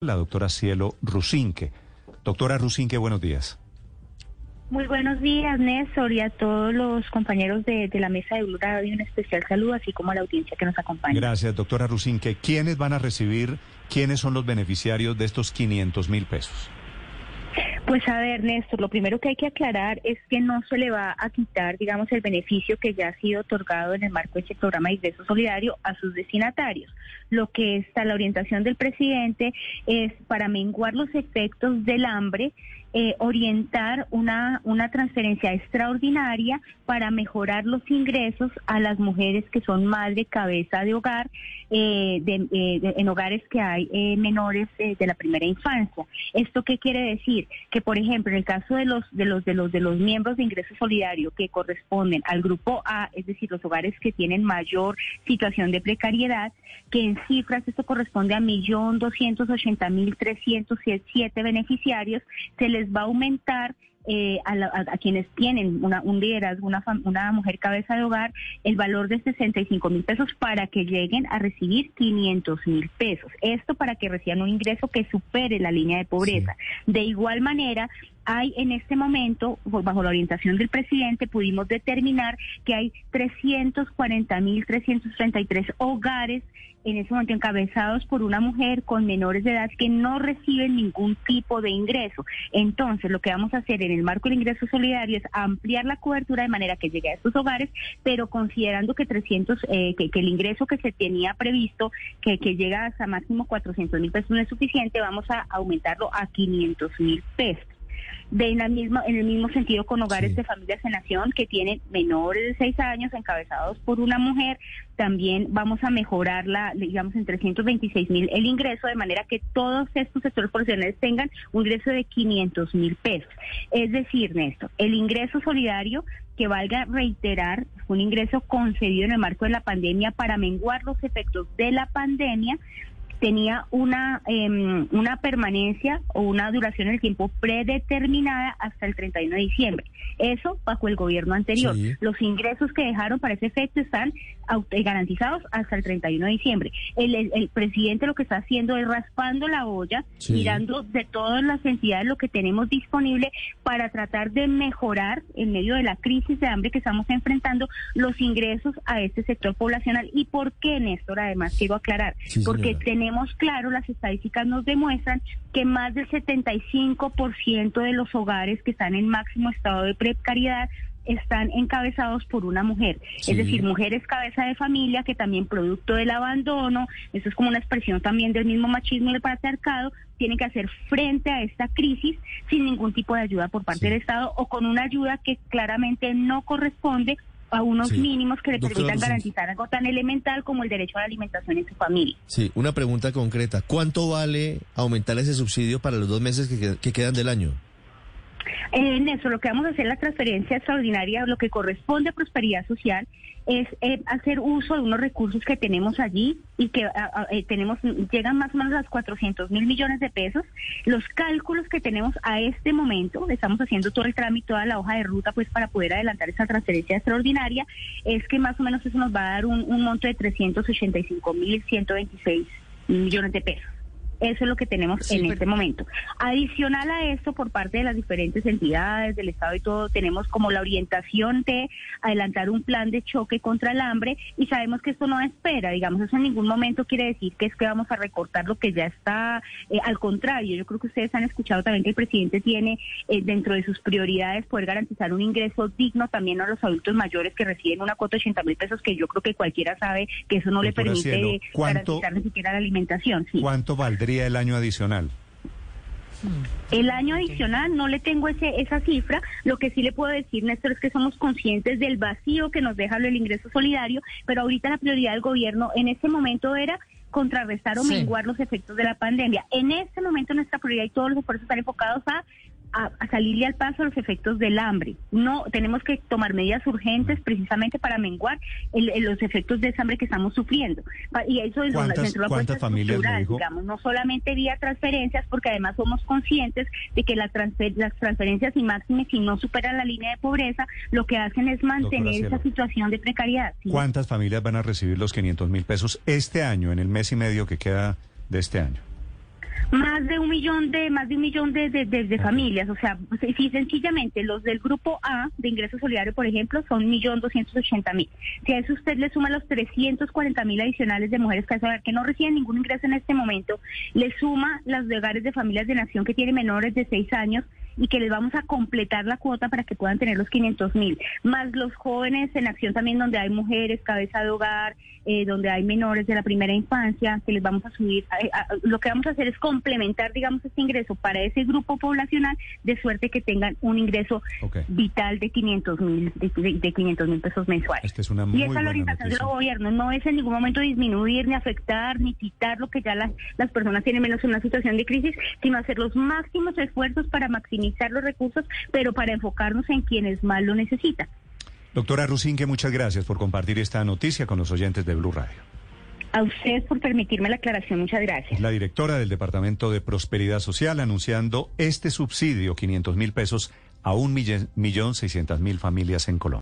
la doctora Cielo Rusinque. Doctora Rusinque, buenos días. Muy buenos días, Néstor, y a todos los compañeros de, la mesa de Blue Radio, un especial saludo, así como a la audiencia que nos acompaña. Gracias, doctora Rusinque. ¿Quiénes van a recibir, quiénes son los beneficiarios de estos 500 mil pesos? Pues a ver, Néstor, lo primero que hay que aclarar es que no se le va a quitar, digamos, el beneficio que ya ha sido otorgado en el marco de este programa de ingreso solidario a sus destinatarios. Lo que está la orientación del presidente es para menguar los efectos del hambre, eh, orientar una, una transferencia extraordinaria para mejorar los ingresos a las mujeres que son madre cabeza de hogar eh, eh, en hogares que hay menores de la primera infancia. ¿Esto qué quiere decir? Que por ejemplo en el caso de los de los de los de los miembros de ingreso solidario que corresponden al grupo A, es decir, los hogares que tienen mayor situación de precariedad, que en cifras esto corresponde a millón doscientos ochenta mil trescientos siete beneficiarios, se les va a aumentar eh, a, quienes tienen una, un liderazgo, una, una mujer cabeza de hogar, el valor de 65 mil pesos para que lleguen a recibir 500 mil pesos. Esto para que reciban un ingreso que supere la línea de pobreza. De igual manera, hay en este momento, bajo la orientación del presidente, pudimos determinar que hay 340 mil 333 hogares en ese momento encabezados por una mujer con menores de edad que no reciben ningún tipo de ingreso. Entonces, lo que vamos a hacer en el marco del ingreso solidario es ampliar la cobertura de manera que llegue a estos hogares, pero considerando que 300, eh, que, el ingreso que se tenía previsto, que, que llega hasta máximo 400 mil pesos no es suficiente, vamos a aumentarlo a 500 mil pesos de en, la misma, en el mismo sentido con hogares de familias en nación que tienen menores de seis años encabezados por una mujer. También vamos a mejorar la, digamos, en 326 mil el ingreso de manera que todos estos sectores profesionales tengan un ingreso de 500 mil pesos. Es decir, Néstor, el ingreso solidario que valga reiterar, un ingreso concedido en el marco de la pandemia para menguar los efectos de la pandemia, tenía una, em, una permanencia o una duración en el tiempo predeterminada hasta el 31 de diciembre. Eso bajo el gobierno anterior. Los ingresos que dejaron para ese efecto están eh, garantizados hasta el 31 de diciembre. El, el, presidente lo que está haciendo es raspando la olla, mirando de todas las entidades lo que tenemos disponible para tratar de mejorar en medio de la crisis de hambre que estamos enfrentando los ingresos a este sector poblacional. ¿Y por qué, Néstor? Además, quiero aclarar, porque tenemos tenemos claro, las estadísticas nos demuestran que más del 75% de los hogares que están en máximo estado de precariedad están encabezados por una mujer, es decir, mujeres cabeza de familia que también producto del abandono, eso es como una expresión también del mismo machismo y del patriarcado, tienen que hacer frente a esta crisis sin ningún tipo de ayuda por parte del Estado o con una ayuda que claramente no corresponde a unos mínimos que le permitan garantizar algo tan elemental como el derecho a la alimentación en su familia. Sí, una pregunta concreta. ¿Cuánto vale aumentar ese subsidio para los dos meses que quedan del año? En eso, lo que vamos a hacer, la transferencia extraordinaria, lo que corresponde a prosperidad social, es eh, hacer uso de unos recursos que tenemos allí y que eh, tenemos, llegan más o menos a los 400 mil millones de pesos. Los cálculos que tenemos a este momento, estamos haciendo todo el trámite, toda la hoja de ruta, pues para poder adelantar esa transferencia extraordinaria, es que más o menos eso nos va a dar un, un monto de 385 mil 126 millones de pesos. Eso es lo que tenemos en este momento. Adicional a esto, por parte de las diferentes entidades del Estado y todo, tenemos como la orientación de adelantar un plan de choque contra el hambre y sabemos que esto no espera, digamos, eso en ningún momento quiere decir que es que vamos a recortar lo que ya está, eh, al contrario, yo creo que ustedes han escuchado también que el presidente tiene eh, dentro de sus prioridades poder garantizar un ingreso digno también a los adultos mayores que reciben una cuota de 80 mil pesos, que yo creo que cualquiera sabe que eso no le permite garantizar ni siquiera la alimentación. ¿Cuánto valdría? El año adicional? El año adicional no le tengo ese, esa cifra. Lo que sí le puedo decir, Néstor, es que somos conscientes del vacío que nos deja el ingreso solidario, pero ahorita la prioridad del gobierno en este momento era contrarrestar o menguar los efectos de la pandemia. En este momento nuestra prioridad y todos los esfuerzos están enfocados a a, salirle al paso a los efectos del hambre. No tenemos que tomar medidas urgentes precisamente para menguar los efectos de ese hambre que estamos sufriendo. Y eso es ¿Cuántas, ¿cuántas familias digamos, no solamente vía transferencias, porque además somos conscientes de que la las transferencias y máximas, si no superan la línea de pobreza, lo que hacen es mantener esa situación de precariedad. ¿Cuántas familias van a recibir los 500 mil pesos este año, en el mes y medio que queda de este año? Más de un millón de más de un millón de, de, de, familias, o sea, si sencillamente los del grupo A de ingreso solidario, por ejemplo, son un millón doscientos ochenta mil. Si a eso usted le suma los trescientos cuarenta mil adicionales de mujeres que no reciben ningún ingreso en este momento, le suma las de hogares de familias de nación que tienen menores de seis años y que les vamos a completar la cuota para que puedan tener los 500 mil, más los jóvenes en acción también donde hay mujeres, cabeza de hogar, eh, donde hay menores de la primera infancia, que les vamos a subir, lo que vamos a hacer es complementar, digamos, este ingreso para ese grupo poblacional, de suerte que tengan un ingreso vital de 500 mil de, 500 mil pesos mensuales. Esta es una muy y esa la orientación del gobierno no es en ningún momento disminuir, ni afectar, ni quitar lo que ya las, las personas tienen menos en una situación de crisis, sino hacer los máximos esfuerzos para maximizar los recursos, pero para enfocarnos en quienes más lo necesitan. Doctora Rusinque, muchas gracias por compartir esta noticia con los oyentes de Blue Radio. A ustedes por permitirme la aclaración, muchas gracias. La directora del Departamento de Prosperidad Social anunciando este subsidio, 500 mil pesos, a un millón seiscientas mil familias en Colombia.